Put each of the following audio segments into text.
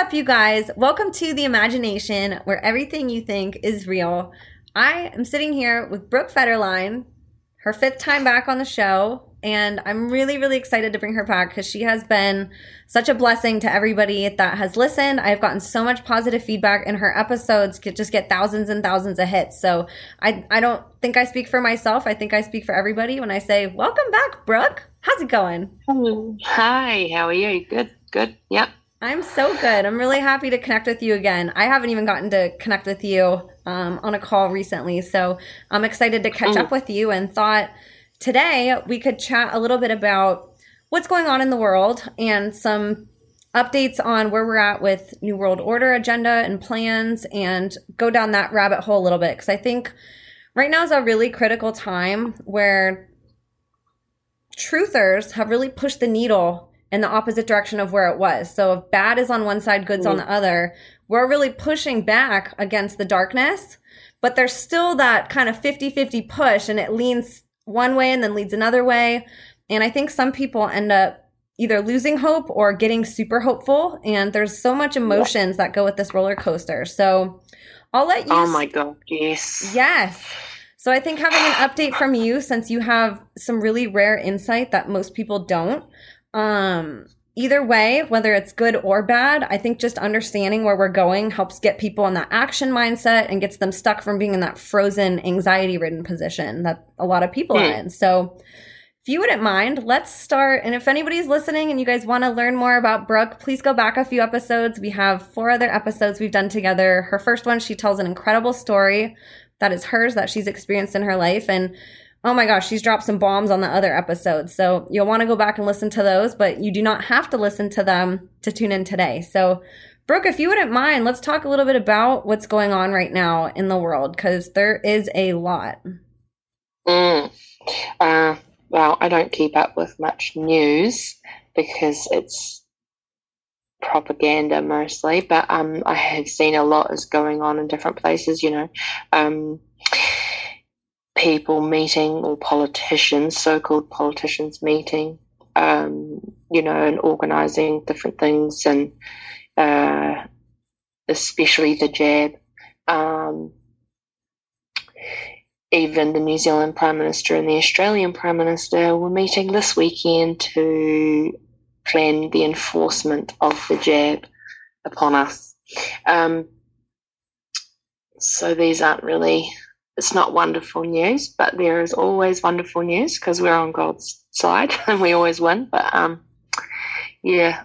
up, you guys? Welcome to the imagination where everything you think is real. I am sitting here with Brooke Federline, her fifth time back on the show. And I'm really, really excited to bring her back because she has been such a blessing to everybody that has listened. I've gotten so much positive feedback, and her episodes get, just get thousands and thousands of hits. So I, I don't think I speak for myself. I think I speak for everybody when I say, Welcome back, Brooke. How's it going? Hi, how are you? Good, good. Yep. I'm so good. I'm really happy to connect with you again. I haven't even gotten to connect with you um, on a call recently. So I'm excited to catch mm. up with you and thought today we could chat a little bit about what's going on in the world and some updates on where we're at with New World Order agenda and plans and go down that rabbit hole a little bit. Because I think right now is a really critical time where truthers have really pushed the needle in the opposite direction of where it was. So if bad is on one side, good's mm. on the other, we're really pushing back against the darkness, but there's still that kind of 50 50 push and it leans one way and then leads another way. And I think some people end up either losing hope or getting super hopeful. And there's so much emotions that go with this roller coaster. So I'll let you. Oh my God. Yes. Yes. So I think having an update from you, since you have some really rare insight that most people don't, um, either way, whether it's good or bad, I think just understanding where we're going helps get people in that action mindset and gets them stuck from being in that frozen, anxiety ridden position that a lot of people mm. are hmm. in. So, if you wouldn't mind, let's start. And if anybody's listening and you guys want to learn more about Brooke, please go back a few episodes. We have four other episodes we've done together. Her first one, she tells an incredible story that is hers that she's experienced in her life. And oh my gosh, she's dropped some bombs on the other episodes. So you'll want to go back and listen to those, but you do not have to listen to them to tune in today. So, Brooke, if you wouldn't mind, let's talk a little bit about what's going on right now in the world because there is a lot. Mm. Uh, well, I don't keep up with much news because it's propaganda mostly, but um, I have seen a lot is going on in different places. You know, um, people meeting or politicians, so-called politicians meeting, um, you know, and organising different things, and uh, especially the jab. Um, even the New Zealand Prime Minister and the Australian Prime Minister were meeting this weekend to plan the enforcement of the jab upon us. Um, so these aren't really it's not wonderful news, but there is always wonderful news because we're on God's side and we always win. But um, yeah,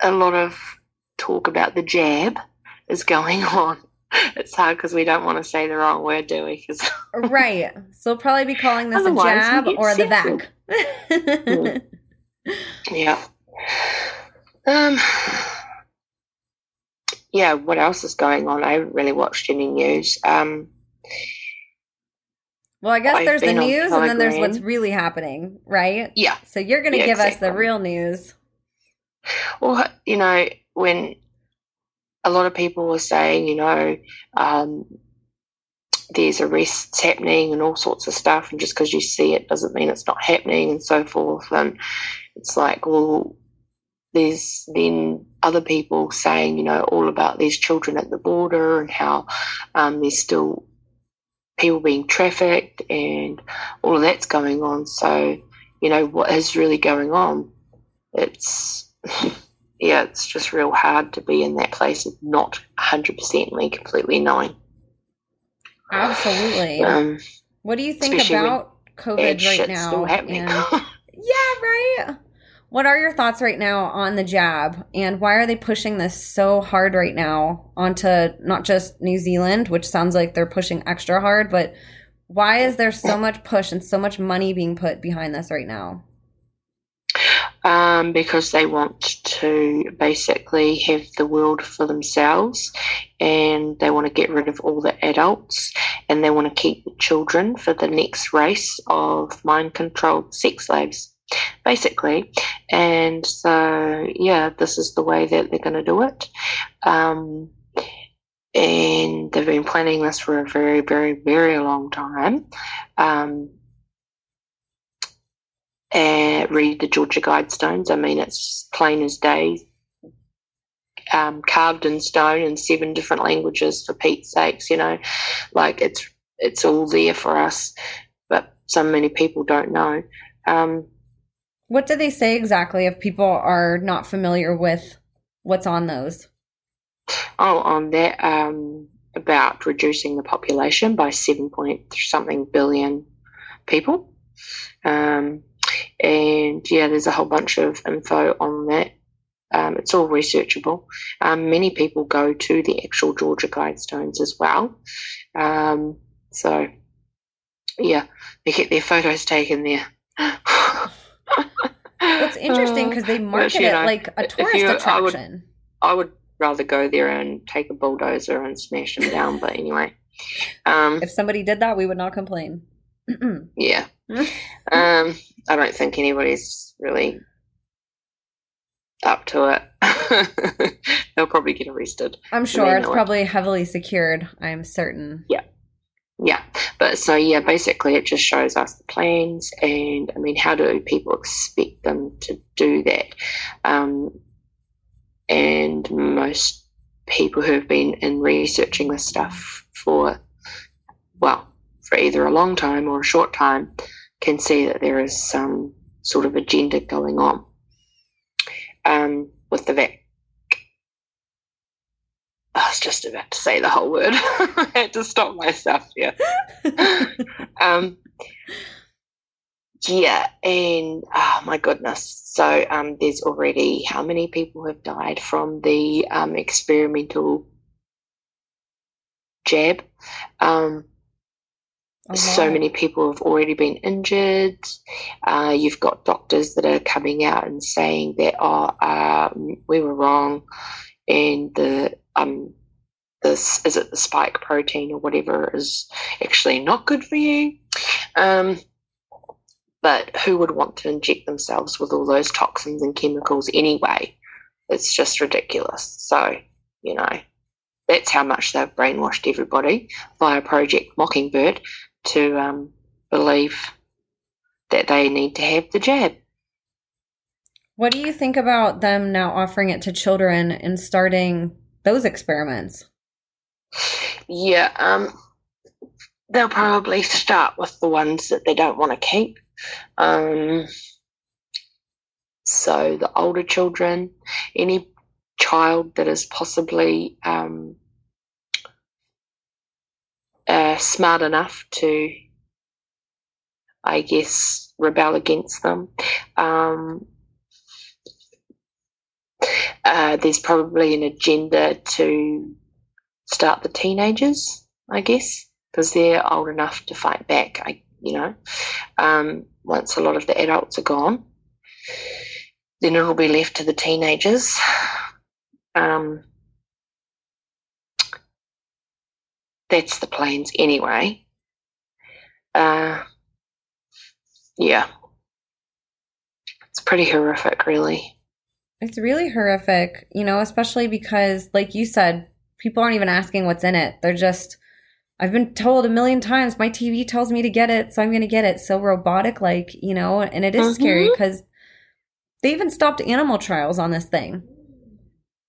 a lot of talk about the jab is going on. It's hard because we don't want to say the wrong word, do we? Cause right. So we'll probably be calling this a jab or the vac. mm. Yeah. Um yeah, what else is going on? I haven't really watched any news. Um, well, I guess I've there's the news and then there's what's really happening, right? Yeah. So you're going to yeah, give exactly. us the real news. Well, you know, when a lot of people were saying, you know, um, there's arrests happening and all sorts of stuff, and just because you see it doesn't mean it's not happening and so forth. And it's like, well, there's then other people saying, you know, all about these children at the border and how um, there's still people being trafficked and all of that's going on. So, you know, what is really going on? It's, yeah, it's just real hard to be in that place of not 100% completely knowing. Absolutely. Um, what do you think about COVID right now? And, yeah, right. What are your thoughts right now on the jab and why are they pushing this so hard right now onto not just New Zealand, which sounds like they're pushing extra hard, but why is there so much push and so much money being put behind this right now? Um, because they want to basically have the world for themselves and they want to get rid of all the adults and they want to keep the children for the next race of mind controlled sex slaves basically. And so, yeah, this is the way that they're going to do it. Um, and they've been planning this for a very, very, very long time. Um, and read the Georgia Guidestones. I mean, it's plain as day. um, carved in stone in seven different languages for Pete's sakes, you know, like it's it's all there for us, but so many people don't know. Um, what do they say exactly if people are not familiar with what's on those? Oh, on that, um, about reducing the population by seven point something billion people. Um, and yeah, there's a whole bunch of info on that. Um, it's all researchable. Um, many people go to the actual Georgia Guidestones as well. Um, so, yeah, they get their photos taken there. it's interesting because they market it know, like a tourist you, attraction. I would, I would rather go there and take a bulldozer and smash them down. But anyway, um, if somebody did that, we would not complain. yeah, um, I don't think anybody's really up to it. They'll probably get arrested. I'm sure it's probably it. heavily secured. I'm certain. Yeah. Yeah. But so, yeah, basically it just shows us the plans and I mean, how do people expect them to do that? Um, and most people who have been in researching this stuff for, well, for either a long time or a short time can see that there is some sort of agenda going on um, with the vac. Was just about to say the whole word. I had to stop myself here. um, yeah, and oh my goodness. So um, there's already how many people have died from the um, experimental jab? Um, oh, so many people have already been injured. Uh, you've got doctors that are coming out and saying that, oh, um, we were wrong, and the um, this is it the spike protein or whatever is actually not good for you. Um, but who would want to inject themselves with all those toxins and chemicals anyway? It's just ridiculous. So, you know, that's how much they've brainwashed everybody via Project Mockingbird to um, believe that they need to have the jab. What do you think about them now offering it to children and starting those experiments? Yeah, um, they'll probably start with the ones that they don't want to keep. Um, so the older children, any child that is possibly um, uh, smart enough to, I guess, rebel against them. Um, uh, there's probably an agenda to start the teenagers, I guess, because they're old enough to fight back. I, you know, um, once a lot of the adults are gone, then it'll be left to the teenagers. Um, that's the plans anyway. Uh, yeah, it's pretty horrific, really. It's really horrific, you know, especially because, like you said, people aren't even asking what's in it. They're just, I've been told a million times, my TV tells me to get it, so I'm going to get it. So robotic, like, you know, and it is mm-hmm. scary because they even stopped animal trials on this thing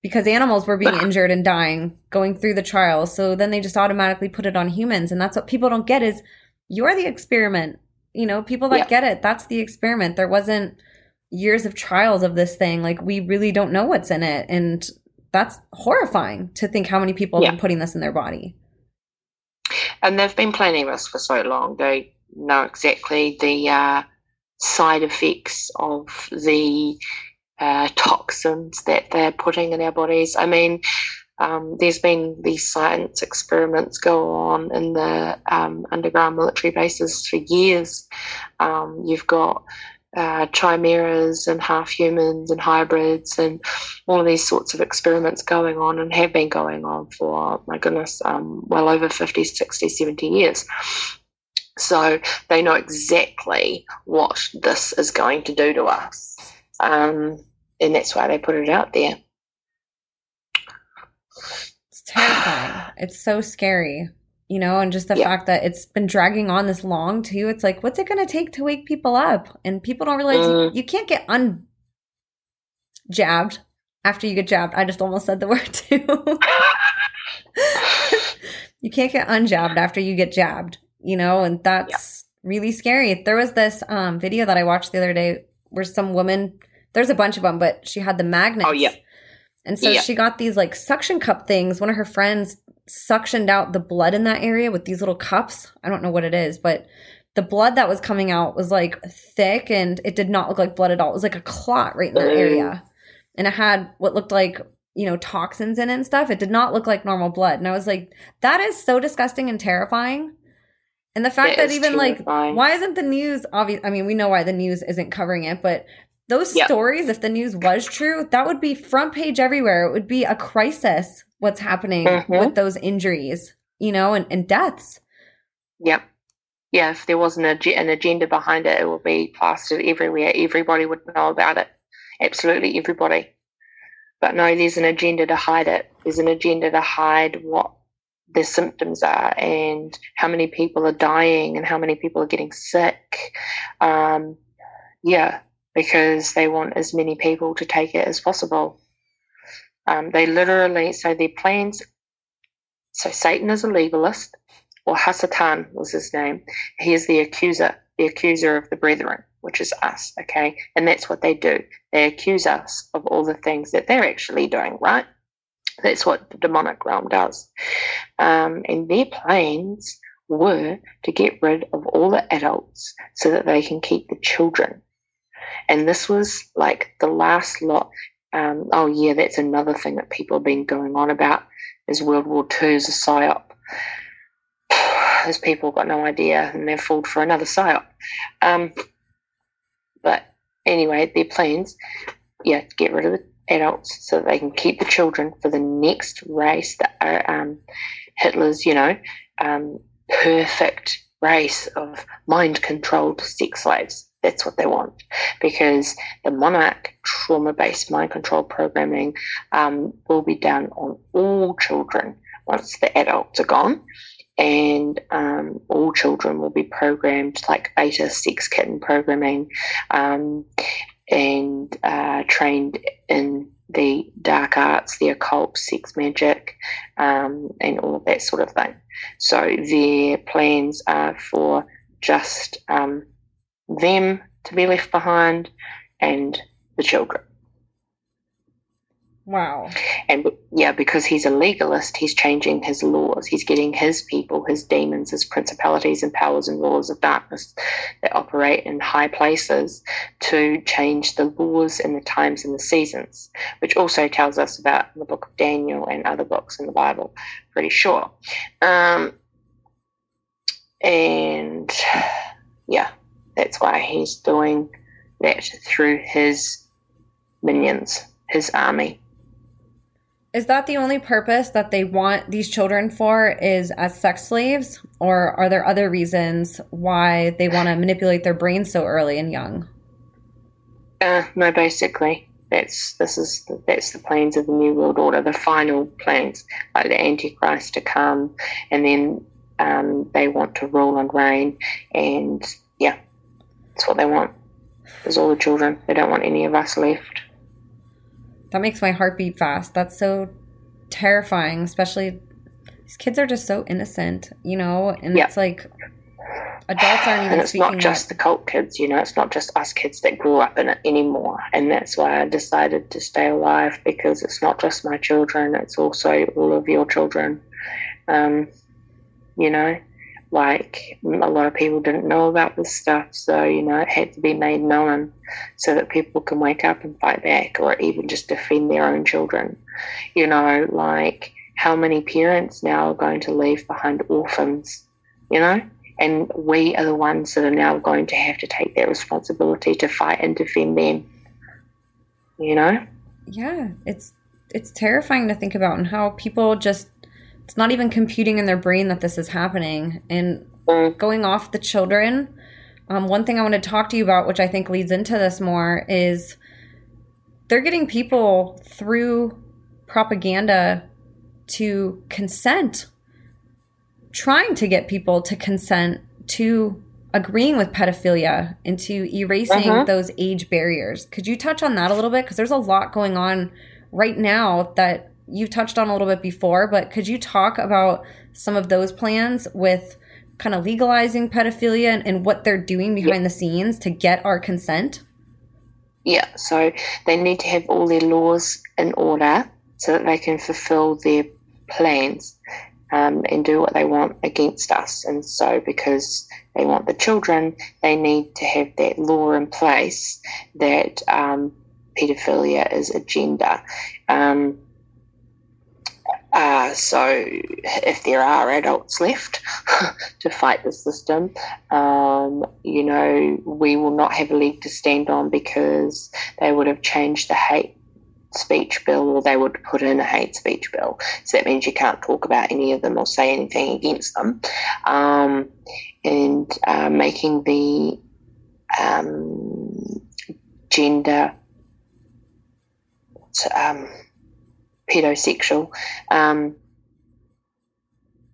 because animals were being injured and dying going through the trials. So then they just automatically put it on humans. And that's what people don't get is you're the experiment. You know, people that yeah. get it, that's the experiment. There wasn't years of trials of this thing. Like we really don't know what's in it. And that's horrifying to think how many people yeah. are putting this in their body. And they've been planning this for so long. They know exactly the uh, side effects of the uh, toxins that they're putting in our bodies. I mean, um, there's been these science experiments go on in the um, underground military bases for years. Um, you've got uh, chimeras and half humans and hybrids and all of these sorts of experiments going on and have been going on for, my goodness, um, well over 50, 60, 70 years. So they know exactly what this is going to do to us. Um, and that's why they put it out there. It's terrifying. it's so scary you know, and just the yeah. fact that it's been dragging on this long too. It's like, what's it going to take to wake people up? And people don't realize you, mm. you, can't get unjabbed after you get jabbed. I just almost said the word too. you can't get unjabbed after you get jabbed, you know, and that's yeah. really scary. There was this um, video that I watched the other day where some woman, there's a bunch of them, but she had the magnets. Oh, yeah. And so yeah. she got these like suction cup things. One of her friends suctioned out the blood in that area with these little cups. I don't know what it is, but the blood that was coming out was like thick and it did not look like blood at all. It was like a clot right in that mm-hmm. area. And it had what looked like, you know, toxins in it and stuff. It did not look like normal blood. And I was like, that is so disgusting and terrifying. And the fact it that even like, why isn't the news obvious? I mean, we know why the news isn't covering it, but those yep. stories, if the news was true, that would be front page everywhere. It would be a crisis what's happening mm-hmm. with those injuries, you know, and, and deaths. Yep. Yeah, if there wasn't a, an agenda behind it, it would be plastered everywhere. Everybody would know about it. Absolutely everybody. But no, there's an agenda to hide it. There's an agenda to hide what the symptoms are and how many people are dying and how many people are getting sick. Um, yeah, because they want as many people to take it as possible. Um, they literally, so their plans, so Satan is a legalist, or Hasatan was his name. He is the accuser, the accuser of the brethren, which is us, okay? And that's what they do. They accuse us of all the things that they're actually doing, right? That's what the demonic realm does. Um, and their plans were to get rid of all the adults so that they can keep the children. And this was like the last lot. Um, oh, yeah, that's another thing that people have been going on about is World War II is a psyop. Those people got no idea and they're fooled for another psyop. Um, but anyway, their plans, yeah, get rid of the adults so they can keep the children for the next race that are um, Hitler's, you know, um, perfect race of mind controlled sex slaves. That's what they want because the monarch trauma based mind control programming um, will be done on all children once the adults are gone. And um, all children will be programmed like beta sex kitten programming um, and uh, trained in the dark arts, the occult, sex magic, um, and all of that sort of thing. So their plans are for just um, them to be left behind and the children. Wow. And yeah, because he's a legalist, he's changing his laws. He's getting his people, his demons, his principalities and powers and rulers of darkness that operate in high places to change the laws and the times and the seasons, which also tells us about the book of Daniel and other books in the Bible, pretty sure. Um, and yeah, that's why he's doing that through his minions, his army. Is that the only purpose that they want these children for is as sex slaves? Or are there other reasons why they want to manipulate their brains so early and young? Uh, no, basically. That's this is that's the plans of the New World Order, the final plans, like the Antichrist to come, and then um, they want to rule and reign, and yeah, that's what they want. There's all the children. They don't want any of us left. That makes my heart beat fast. That's so terrifying, especially these kids are just so innocent, you know, and yep. it's like adults aren't even. And it's not just the cult kids, you know. It's not just us kids that grew up in it anymore, and that's why I decided to stay alive because it's not just my children; it's also all of your children. Um, you know, like a lot of people didn't know about this stuff so you know it had to be made known so that people can wake up and fight back or even just defend their own children. You know like how many parents now are going to leave behind orphans you know? And we are the ones that are now going to have to take that responsibility to fight and defend them you know? Yeah it's it's terrifying to think about and how people just it's not even computing in their brain that this is happening. And mm. going off the children, um, one thing I want to talk to you about, which I think leads into this more, is they're getting people through propaganda to consent, trying to get people to consent to agreeing with pedophilia and to erasing uh-huh. those age barriers. Could you touch on that a little bit? Because there's a lot going on right now that you touched on a little bit before, but could you talk about some of those plans with kind of legalizing pedophilia and, and what they're doing behind the scenes to get our consent? Yeah, so they need to have all their laws in order so that they can fulfill their plans um, and do what they want against us. And so, because they want the children, they need to have that law in place that um, pedophilia is a gender. Um, uh, so, if there are adults left to fight the system, um, you know, we will not have a leg to stand on because they would have changed the hate speech bill or they would put in a hate speech bill. So that means you can't talk about any of them or say anything against them. Um, and uh, making the um, gender um, pedosexual, um,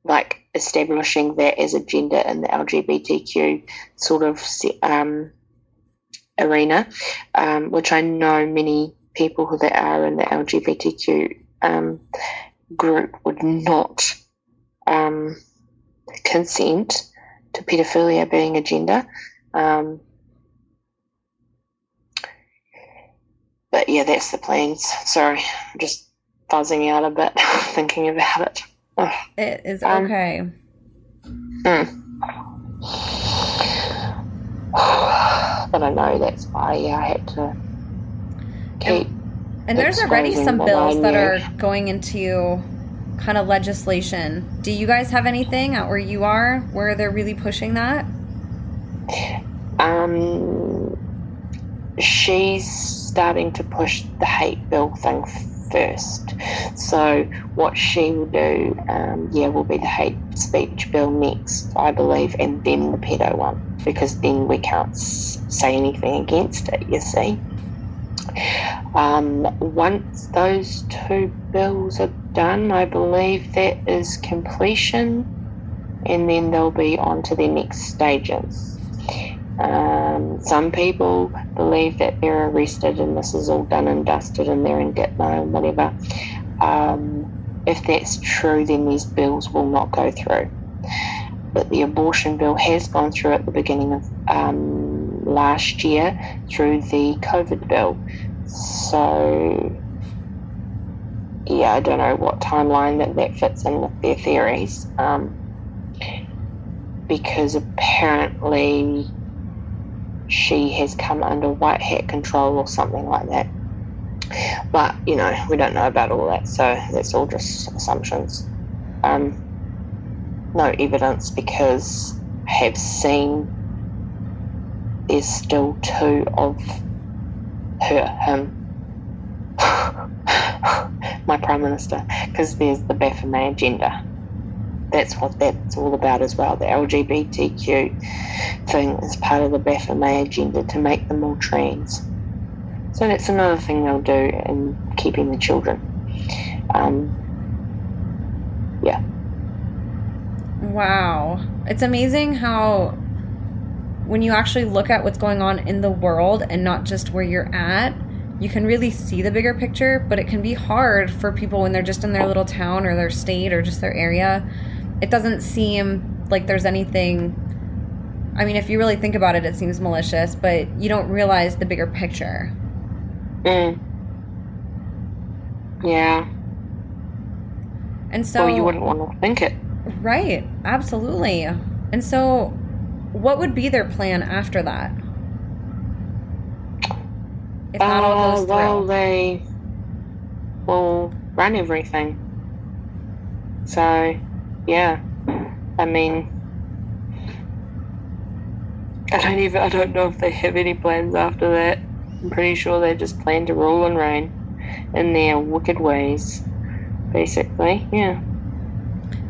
like establishing that as a gender in the LGBTQ sort of um, arena, um, which I know many people who that are in the LGBTQ um, group would not um, consent to pedophilia being a gender. Um, but yeah, that's the plans. Sorry, I'm just buzzing out a bit thinking about it. It is um, okay. Mm. But I know that's why yeah, I had to keep. And, and there's already some bills that are going into kind of legislation. Do you guys have anything out where you are where they're really pushing that? Um, she's starting to push the hate bill thing first. So what she will do, um, yeah, will be the hate speech bill next, I believe, and then the pedo one, because then we can't say anything against it. You see. Um, once those two bills are done, I believe that is completion, and then they'll be on to their next stages. Um, some people believe that they're arrested and this is all done and dusted and they're in Gitmo and whatever. Um, if that's true, then these bills will not go through. But the abortion bill has gone through at the beginning of um, last year through the COVID bill. So, yeah, I don't know what timeline that, that fits in with their theories. Um, because apparently she has come under white hat control or something like that. But, you know, we don't know about all that, so that's all just assumptions. Um, no evidence because I have seen there's still two of her, him, my Prime Minister, because there's the Baphomet agenda that's what that's all about as well. The LGBTQ thing is part of the Baphomet agenda to make them all trans. So that's another thing they'll do in keeping the children. Um, yeah. Wow. It's amazing how when you actually look at what's going on in the world and not just where you're at, you can really see the bigger picture, but it can be hard for people when they're just in their little town or their state or just their area it doesn't seem like there's anything I mean, if you really think about it, it seems malicious, but you don't realize the bigger picture. Mm. Yeah. And so well, you wouldn't want to think it. Right. Absolutely. And so what would be their plan after that? If not uh, all goes well, through. they will run everything. So yeah, I mean, I don't even, I don't know if they have any plans after that. I'm pretty sure they just plan to rule and reign in their wicked ways, basically, yeah.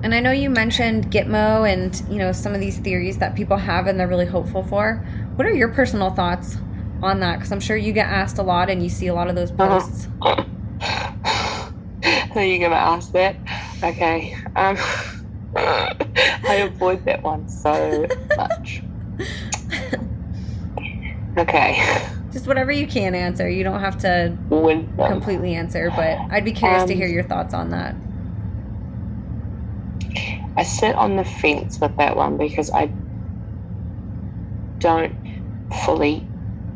And I know you mentioned Gitmo and, you know, some of these theories that people have and they're really hopeful for. What are your personal thoughts on that? Because I'm sure you get asked a lot and you see a lot of those uh-huh. posts. Uh-huh. are you going to ask that? Okay. Um, I avoid that one so much. Okay. Just whatever you can answer. You don't have to them. completely answer, but I'd be curious to Um, hear your thoughts on that. I sit on the fence with that one because I don't fully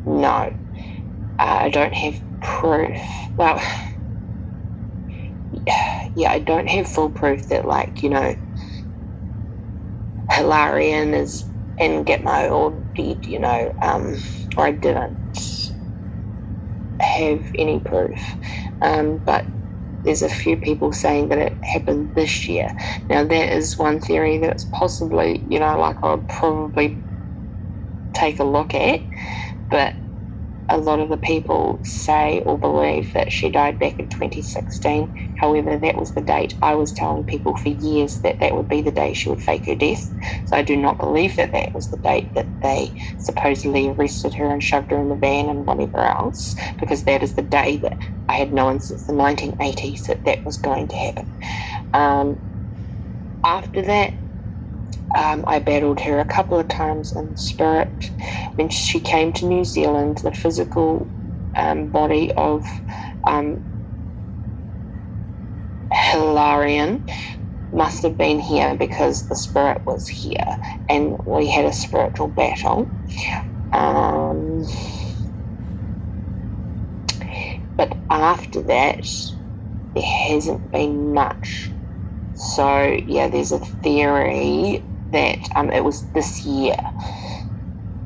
know. Uh, I don't have proof. Well, yeah, I don't have full proof that, like, you know, Hilarion is in Gitmo or did, you know, um, or I didn't have any proof. Um, but there's a few people saying that it happened this year. Now, that is one theory that it's possibly, you know, like I would probably take a look at, but a lot of the people say or believe that she died back in 2016. However, that was the date I was telling people for years that that would be the day she would fake her death. So I do not believe that that was the date that they supposedly arrested her and shoved her in the van and whatever else, because that is the day that I had known since the 1980s that that was going to happen. Um, after that, um, I battled her a couple of times in spirit. When she came to New Zealand, the physical um, body of um, Hilarion must have been here because the spirit was here and we had a spiritual battle. Um, but after that, there hasn't been much. So, yeah, there's a theory that um, it was this year.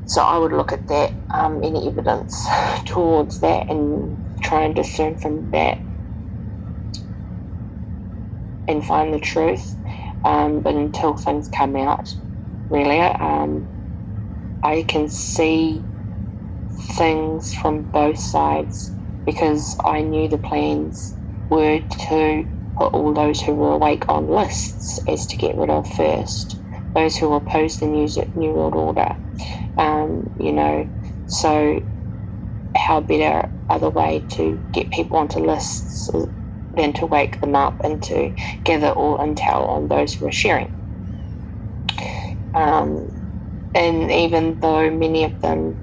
So I would look at that, um, any evidence towards that, and try and discern from that and find the truth. Um, but until things come out, really, um, I can see things from both sides because I knew the plans were to put all those who were awake on lists as to get rid of first those who oppose the New, New World Order. Um, you know, so how better other way to get people onto lists than to wake them up and to gather all intel on those who are sharing. Um, and even though many of them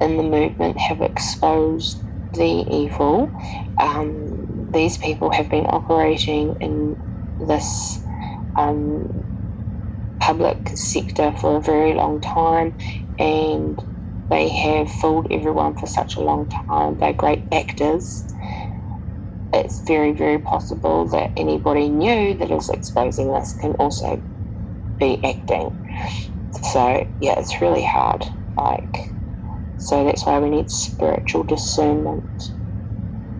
in the movement have exposed the evil, um, these people have been operating in this um, public sector for a very long time and they have fooled everyone for such a long time. They're great actors. It's very, very possible that anybody new that is exposing this can also be acting. So, yeah, it's really hard. Like, so that's why we need spiritual discernment.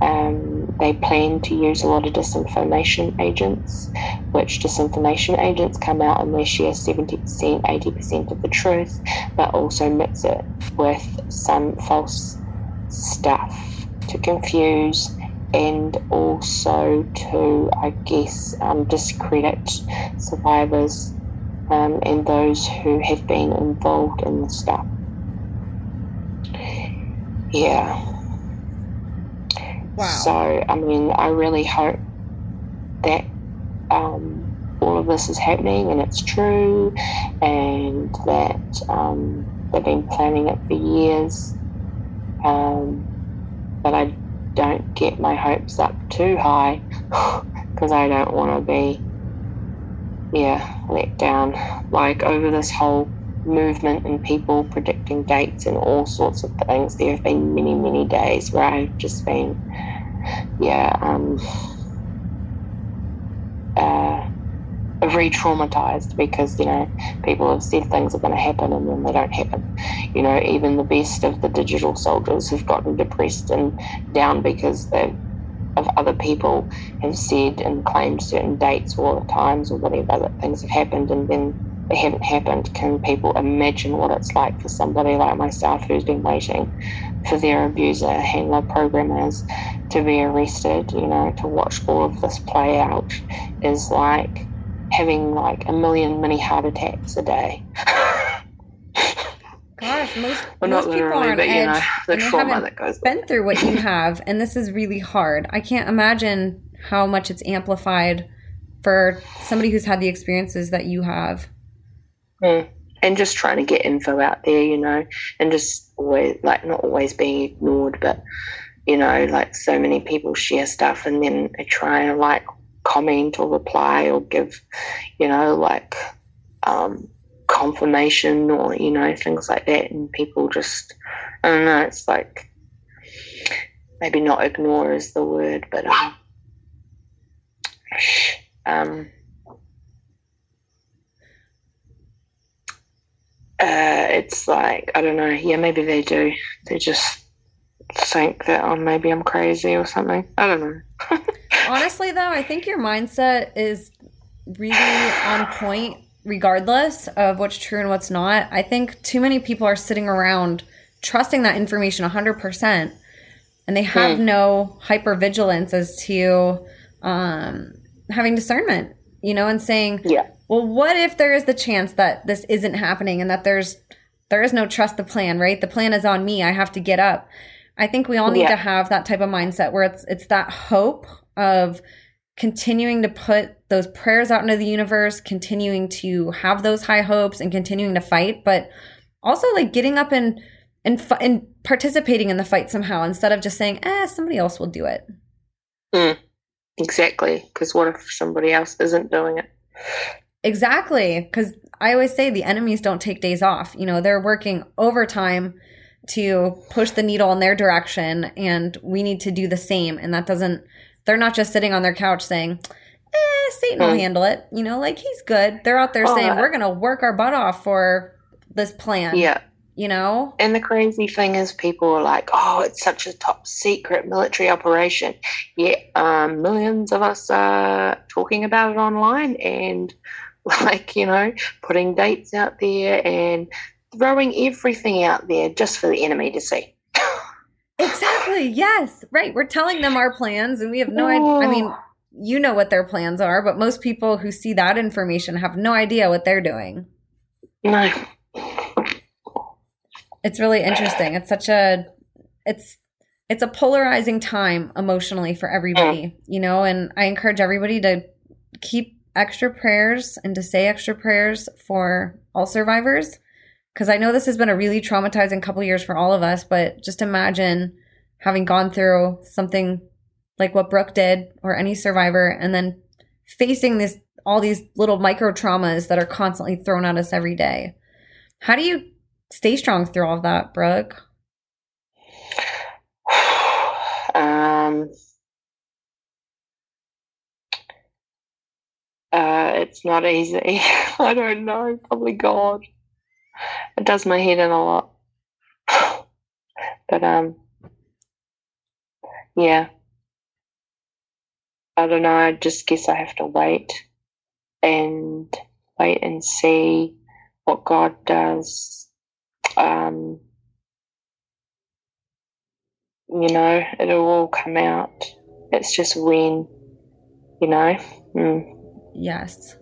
Um, they plan to use a lot of disinformation agents, which disinformation agents come out and they share 70%, 80% of the truth, but also mix it with some false stuff to confuse and also to, I guess, um, discredit survivors um, and those who have been involved in the stuff. Yeah. Wow. So, I mean, I really hope that um, all of this is happening and it's true, and that um, they've been planning it for years. Um, but I don't get my hopes up too high because I don't want to be, yeah, let down. Like over this whole movement and people predicting dates and all sorts of things. There have been many, many days where I've just been, yeah, um, uh, re-traumatized because you know people have said things are going to happen and then they don't happen. You know, even the best of the digital soldiers have gotten depressed and down because they of other people have said and claimed certain dates or times or whatever that things have happened and then haven't happened. Can people imagine what it's like for somebody like myself who's been waiting for their abuser, handler, programmers to be arrested? You know, to watch all of this play out is like having like a million mini heart attacks a day. Gosh, most, well, most people are on but you edge know, the trauma that goes. been through what you have, and this is really hard. I can't imagine how much it's amplified for somebody who's had the experiences that you have. Mm. and just trying to get info out there, you know, and just always like not always being ignored, but you know, like so many people share stuff and then try and like comment or reply or give, you know, like um, confirmation or you know things like that, and people just I don't know. It's like maybe not ignore is the word, but um, um uh, it's like I don't know. Yeah, maybe they do. They just think that oh maybe I'm crazy or something. I don't know. Honestly, though, I think your mindset is really on point, regardless of what's true and what's not. I think too many people are sitting around trusting that information 100%, and they have mm. no hypervigilance as to um, having discernment, you know, and saying, yeah well, what if there is the chance that this isn't happening and that there's there is no trust the plan, right? The plan is on me. I have to get up. I think we all need yeah. to have that type of mindset where it's it's that hope of continuing to put those prayers out into the universe, continuing to have those high hopes and continuing to fight, but also like getting up and and and participating in the fight somehow instead of just saying, "Eh, somebody else will do it." Mm, exactly, because what if somebody else isn't doing it? Exactly. Because I always say the enemies don't take days off. You know, they're working overtime to push the needle in their direction, and we need to do the same. And that doesn't, they're not just sitting on their couch saying, eh, Satan will hmm. handle it. You know, like he's good. They're out there saying, we're going to work our butt off for this plan. Yeah. You know? And the crazy thing is, people are like, oh, it's such a top secret military operation. Yet, um, millions of us are talking about it online and like, you know, putting dates out there and throwing everything out there just for the enemy to see. exactly. Yes. Right. We're telling them our plans and we have no idea. I mean, you know what their plans are, but most people who see that information have no idea what they're doing. No. It's really interesting. It's such a it's it's a polarizing time emotionally for everybody, mm. you know, and I encourage everybody to keep extra prayers and to say extra prayers for all survivors because I know this has been a really traumatizing couple years for all of us, but just imagine having gone through something like what Brooke did or any survivor and then facing this all these little micro traumas that are constantly thrown at us every day. How do you stay strong through all of that, Brooke? Um Uh, it's not easy. I don't know. Probably God. It does my head in a lot. but um, yeah. I don't know. I just guess I have to wait and wait and see what God does. Um, you know, it'll all come out. It's just when, you know. Mm. Yes.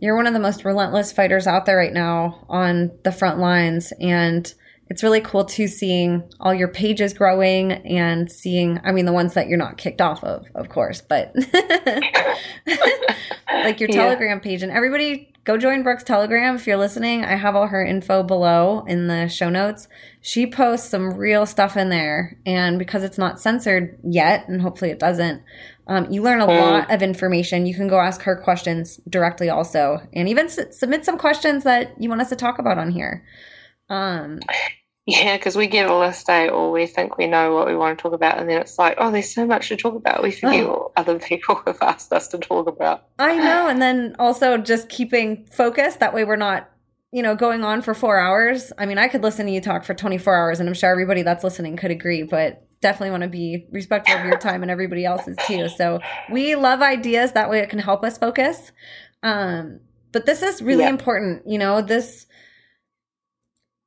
You're one of the most relentless fighters out there right now on the front lines. And it's really cool too seeing all your pages growing and seeing, I mean, the ones that you're not kicked off of, of course, but like your Telegram yeah. page. And everybody go join Brooke's Telegram if you're listening. I have all her info below in the show notes. She posts some real stuff in there. And because it's not censored yet, and hopefully it doesn't, um, you learn a mm. lot of information. You can go ask her questions directly, also, and even s- submit some questions that you want us to talk about on here. Um, yeah, because we get a list out, or we think we know what we want to talk about, and then it's like, oh, there's so much to talk about. We forget oh. what other people have asked us to talk about. I know, and then also just keeping focused. That way, we're not, you know, going on for four hours. I mean, I could listen to you talk for 24 hours, and I'm sure everybody that's listening could agree. But definitely want to be respectful of your time and everybody else's too. So we love ideas. That way it can help us focus. Um, but this is really yeah. important. You know, this,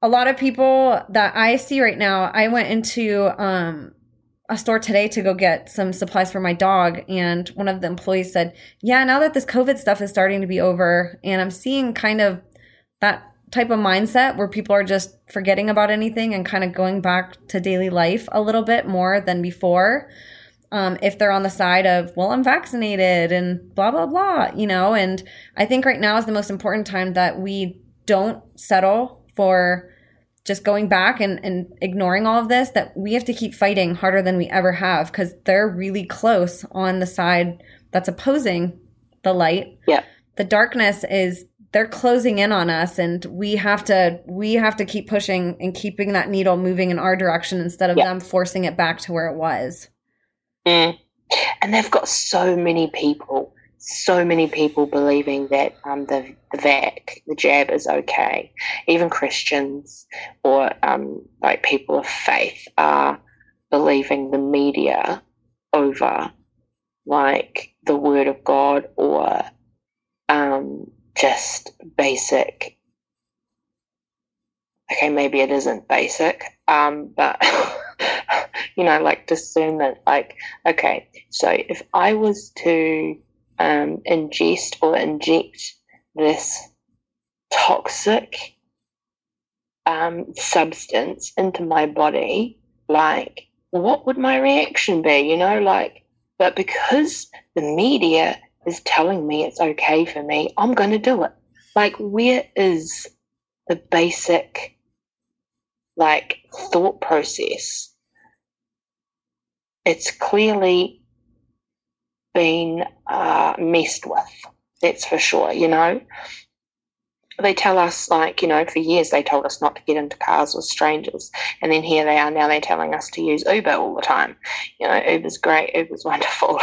a lot of people that I see right now, I went into, um, a store today to go get some supplies for my dog and one of the employees said, "Yeah, now that this COVID stuff is starting to be over and I'm seeing kind of that type of mindset where people are just forgetting about anything and kind of going back to daily life a little bit more than before. Um, if they're on the side of, well, I'm vaccinated and blah, blah, blah, you know, and I think right now is the most important time that we don't settle for just going back and, and ignoring all of this, that we have to keep fighting harder than we ever have because they're really close on the side that's opposing the light. Yeah. The darkness is they're closing in on us and we have to we have to keep pushing and keeping that needle moving in our direction instead of yeah. them forcing it back to where it was. Mm. And they've got so many people so many people believing that um, the, the vac, the jab, is okay. Even Christians or um, like people of faith are believing the media over like the word of God or um, just basic. Okay, maybe it isn't basic, um, but you know, like discernment. Like, okay, so if I was to um, ingest or inject this toxic um, substance into my body, like, what would my reaction be? You know, like, but because the media is telling me it's okay for me, I'm going to do it. Like, where is the basic, like, thought process? It's clearly been uh, messed with. That's for sure, you know. They tell us, like, you know, for years they told us not to get into cars with strangers. And then here they are now, they're telling us to use Uber all the time. You know, Uber's great, Uber's wonderful.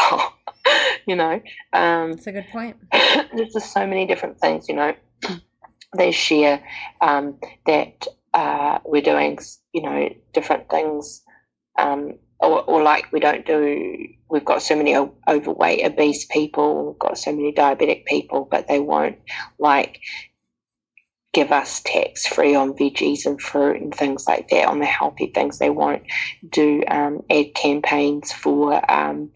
you know, um, that's a good point. there's just so many different things, you know. they share um, that uh, we're doing, you know, different things um, or, or like we don't do we've got so many overweight obese people we've got so many diabetic people but they won't like give us tax free on veggies and fruit and things like that on the healthy things. They won't do um, ad campaigns for um,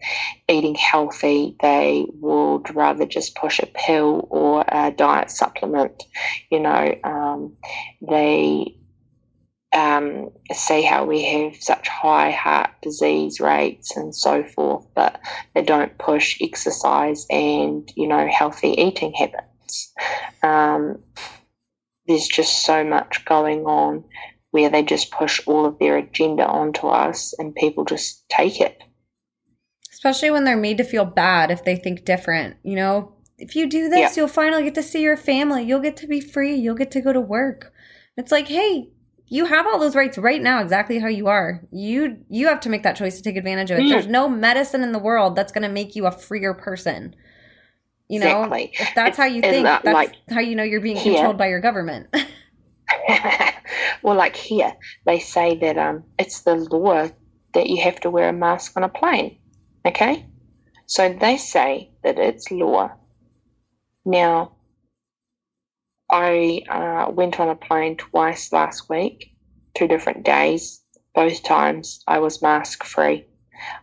eating healthy. They would rather just push a pill or a diet supplement you know um, they um, see how we have such high heart disease rates and so forth, but they don't push exercise and you know healthy eating habits. Um, there's just so much going on where they just push all of their agenda onto us, and people just take it. Especially when they're made to feel bad if they think different, you know. If you do this, yeah. you'll finally get to see your family. You'll get to be free. You'll get to go to work. It's like, hey, you have all those rights right now exactly how you are. You you have to make that choice to take advantage of it. Mm. there's no medicine in the world that's going to make you a freer person. You know? Exactly. if that's how you think that, that's like, how you know you're being here, controlled by your government. Well like here they say that um it's the law that you have to wear a mask on a plane okay? So they say that it's law. Now I uh, went on a plane twice last week, two different days. Both times I was mask free.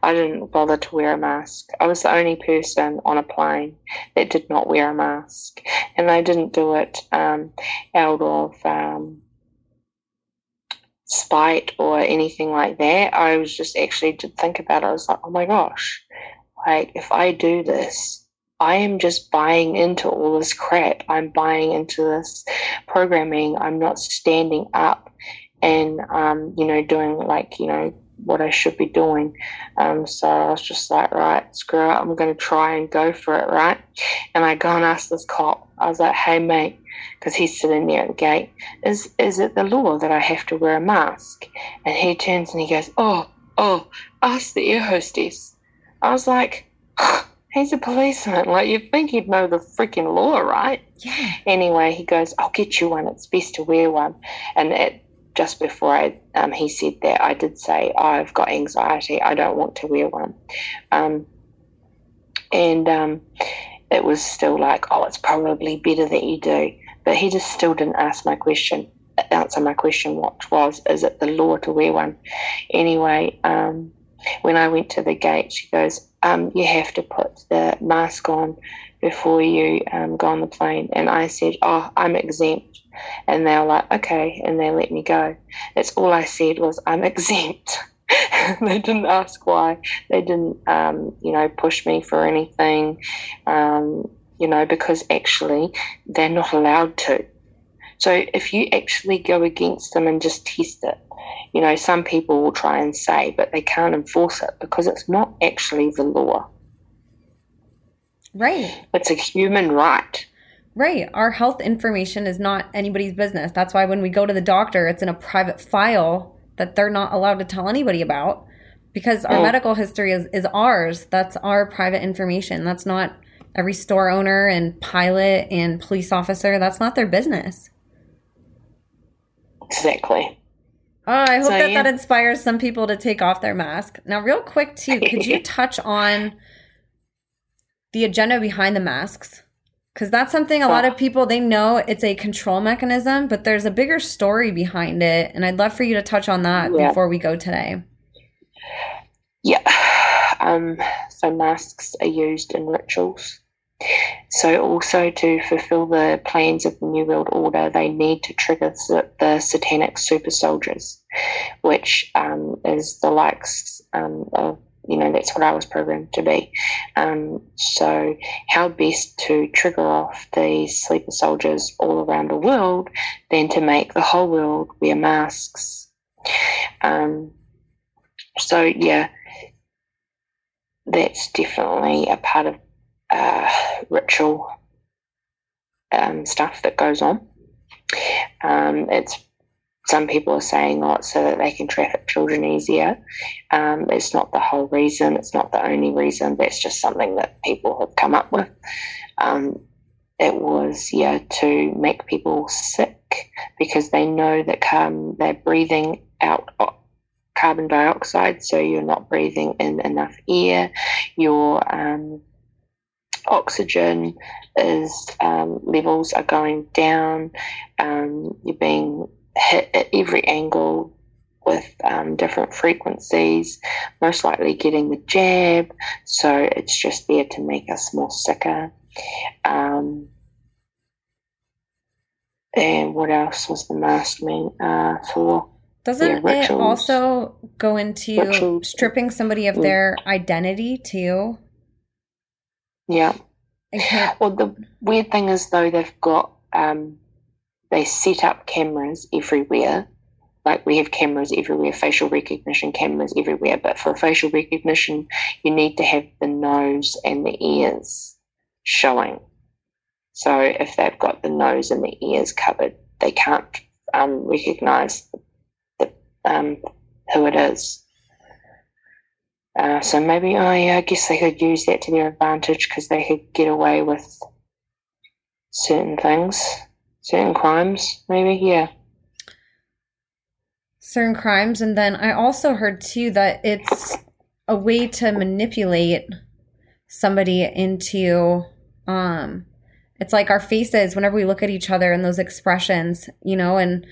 I didn't bother to wear a mask. I was the only person on a plane that did not wear a mask. And I didn't do it um, out of um, spite or anything like that. I was just actually did think about it. I was like, oh my gosh, like if I do this, I am just buying into all this crap. I'm buying into this programming. I'm not standing up and, um, you know, doing like, you know, what I should be doing. Um, so I was just like, right, screw it. I'm going to try and go for it, right? And I go and ask this cop. I was like, hey, mate, because he's sitting there at the gate. Is is it the law that I have to wear a mask? And he turns and he goes, oh, oh, ask the air hostess. I was like, He's a policeman. Like, you'd think he'd know the freaking law, right? Yeah. Anyway, he goes, I'll get you one. It's best to wear one. And it, just before I, um, he said that, I did say, oh, I've got anxiety. I don't want to wear one. Um, and um, it was still like, oh, it's probably better that you do. But he just still didn't ask my question, answer my question, which was, is it the law to wear one? Anyway, um, when I went to the gate, she goes, um, you have to put the mask on before you um, go on the plane. And I said, oh, I'm exempt. And they were like, okay. And they let me go. That's all I said was, I'm exempt. they didn't ask why. They didn't, um, you know, push me for anything, um, you know, because actually they're not allowed to. So if you actually go against them and just test it, you know, some people will try and say, but they can't enforce it because it's not actually the law. Right. It's a human right. Right. Our health information is not anybody's business. That's why when we go to the doctor, it's in a private file that they're not allowed to tell anybody about because our oh. medical history is, is ours. That's our private information. That's not every store owner and pilot and police officer. That's not their business. Exactly. Oh, I hope so, that yeah. that inspires some people to take off their mask. Now, real quick, too, could you touch on the agenda behind the masks? Because that's something a lot of people they know it's a control mechanism, but there's a bigger story behind it, and I'd love for you to touch on that yeah. before we go today. Yeah. Um, so masks are used in rituals. So, also to fulfill the plans of the New World Order, they need to trigger the satanic super soldiers, which um, is the likes um, of, you know, that's what I was programmed to be. Um, so, how best to trigger off these sleeper soldiers all around the world than to make the whole world wear masks? Um, so, yeah, that's definitely a part of uh, ritual um, stuff that goes on. Um, it's some people are saying, oh, it's so that they can traffic children easier. Um, it's not the whole reason. It's not the only reason. That's just something that people have come up with. Um, it was, yeah, to make people sick because they know that um, they're breathing out carbon dioxide, so you're not breathing in enough air. You're um, oxygen is um, levels are going down. Um, you're being hit at every angle with um, different frequencies, most likely getting the jab. So it's just there to make us more sicker. Um, and what else was the mask mean uh, for? Doesn't yeah, it also go into rituals. stripping somebody of mm. their identity too? Yeah. Well, the weird thing is though they've got um, they set up cameras everywhere. Like we have cameras everywhere, facial recognition cameras everywhere. But for facial recognition, you need to have the nose and the ears showing. So if they've got the nose and the ears covered, they can't um, recognize the, um, who it is. Uh, so maybe I, I guess they could use that to their advantage because they could get away with certain things, certain crimes, maybe. Yeah. Certain crimes, and then I also heard too that it's a way to manipulate somebody into um it's like our faces whenever we look at each other and those expressions you know and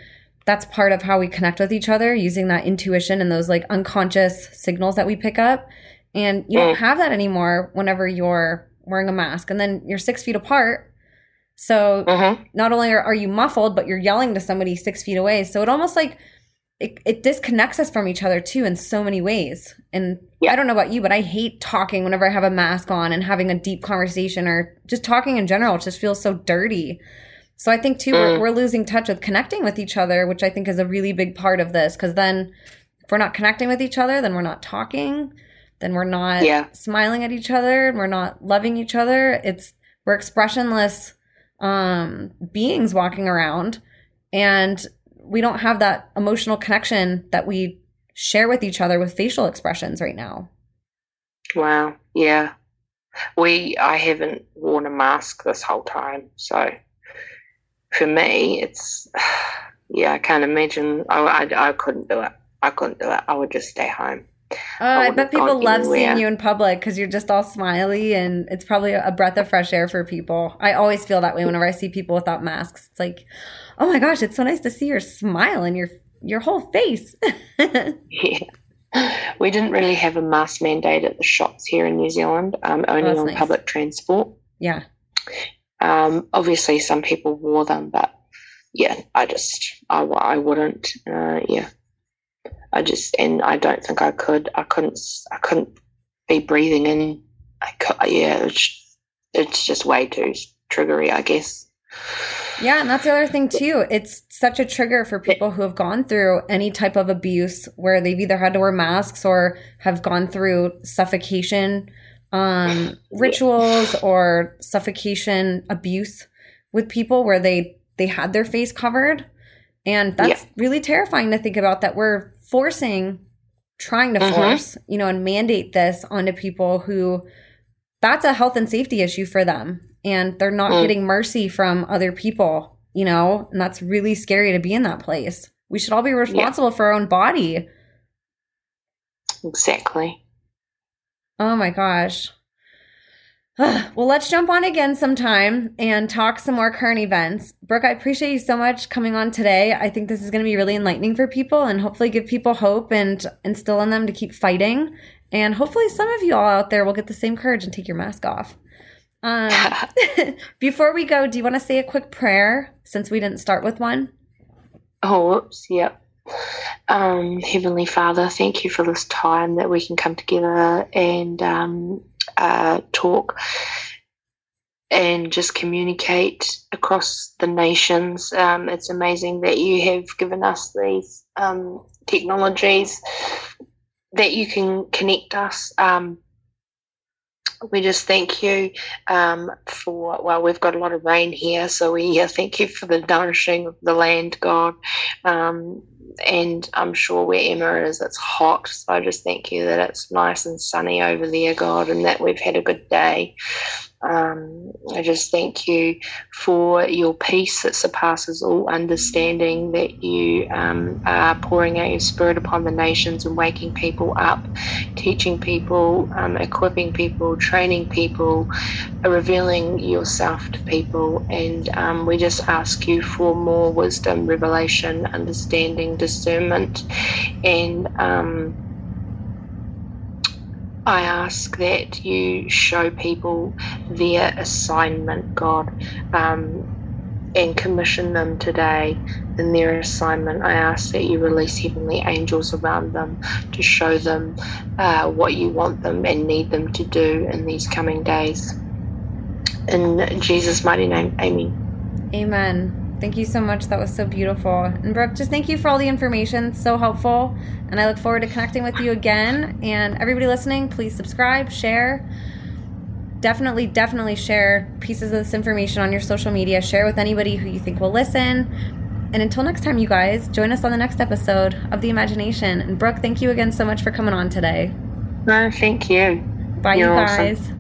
that's part of how we connect with each other using that intuition and those like unconscious signals that we pick up. And you don't mm. have that anymore whenever you're wearing a mask and then you're six feet apart. So uh-huh. not only are, are you muffled, but you're yelling to somebody six feet away. So it almost like it, it disconnects us from each other too in so many ways. And yeah. I don't know about you, but I hate talking whenever I have a mask on and having a deep conversation or just talking in general. It just feels so dirty. So I think too, mm. we're, we're losing touch with connecting with each other, which I think is a really big part of this. Because then, if we're not connecting with each other, then we're not talking, then we're not yeah. smiling at each other, and we're not loving each other. It's we're expressionless um, beings walking around, and we don't have that emotional connection that we share with each other with facial expressions right now. Wow. Yeah. We I haven't worn a mask this whole time, so for me, it's yeah, I can't imagine. I, I, I couldn't do it. I couldn't do it. I would just stay home. Uh, I, I bet people love anywhere. seeing you in public because you're just all smiley and it's probably a breath of fresh air for people. I always feel that way whenever I see people without masks. It's like, oh my gosh, it's so nice to see your smile and your your whole face. yeah. We didn't really have a mask mandate at the shops here in New Zealand, um, only oh, on nice. public transport. Yeah. Um, obviously, some people wore them, but yeah, I just I, I wouldn't. Uh, yeah, I just and I don't think I could. I couldn't. I couldn't be breathing in. I could, yeah, it's, it's just way too triggery, I guess. Yeah, and that's the other thing too. It's such a trigger for people who have gone through any type of abuse where they've either had to wear masks or have gone through suffocation um, rituals or suffocation abuse with people where they they had their face covered. And that's yeah. really terrifying to think about that we're forcing trying to mm-hmm. force, you know, and mandate this onto people who that's a health and safety issue for them and they're not mm. getting mercy from other people, you know, and that's really scary to be in that place. We should all be responsible yeah. for our own body. Exactly. Oh my gosh. well, let's jump on again sometime and talk some more current events. Brooke, I appreciate you so much coming on today. I think this is going to be really enlightening for people and hopefully give people hope and instill in them to keep fighting. And hopefully, some of you all out there will get the same courage and take your mask off. Um, before we go, do you want to say a quick prayer since we didn't start with one? Oh, whoops. Yep. Um, Heavenly Father, thank you for this time that we can come together and um, uh, talk and just communicate across the nations. Um, it's amazing that you have given us these um, technologies that you can connect us. Um, we just thank you um, for, well, we've got a lot of rain here, so we uh, thank you for the nourishing of the land, God. Um, and I'm sure where Emma is, it's hot. So I just thank you that it's nice and sunny over there, God, and that we've had a good day. Um, I just thank you for your peace that surpasses all understanding, that you um, are pouring out your spirit upon the nations and waking people up, teaching people, um, equipping people, training people, revealing yourself to people. And um, we just ask you for more wisdom, revelation, understanding, discernment, and um, I ask that you show people their assignment, God, um, and commission them today in their assignment. I ask that you release heavenly angels around them to show them uh, what you want them and need them to do in these coming days. In Jesus' mighty name, amen. Amen. Thank you so much. That was so beautiful. And Brooke, just thank you for all the information. So helpful. And I look forward to connecting with you again. And everybody listening, please subscribe, share. Definitely, definitely share pieces of this information on your social media. Share with anybody who you think will listen. And until next time, you guys, join us on the next episode of The Imagination. And Brooke, thank you again so much for coming on today. No, thank you. Bye, You're you guys. Awesome.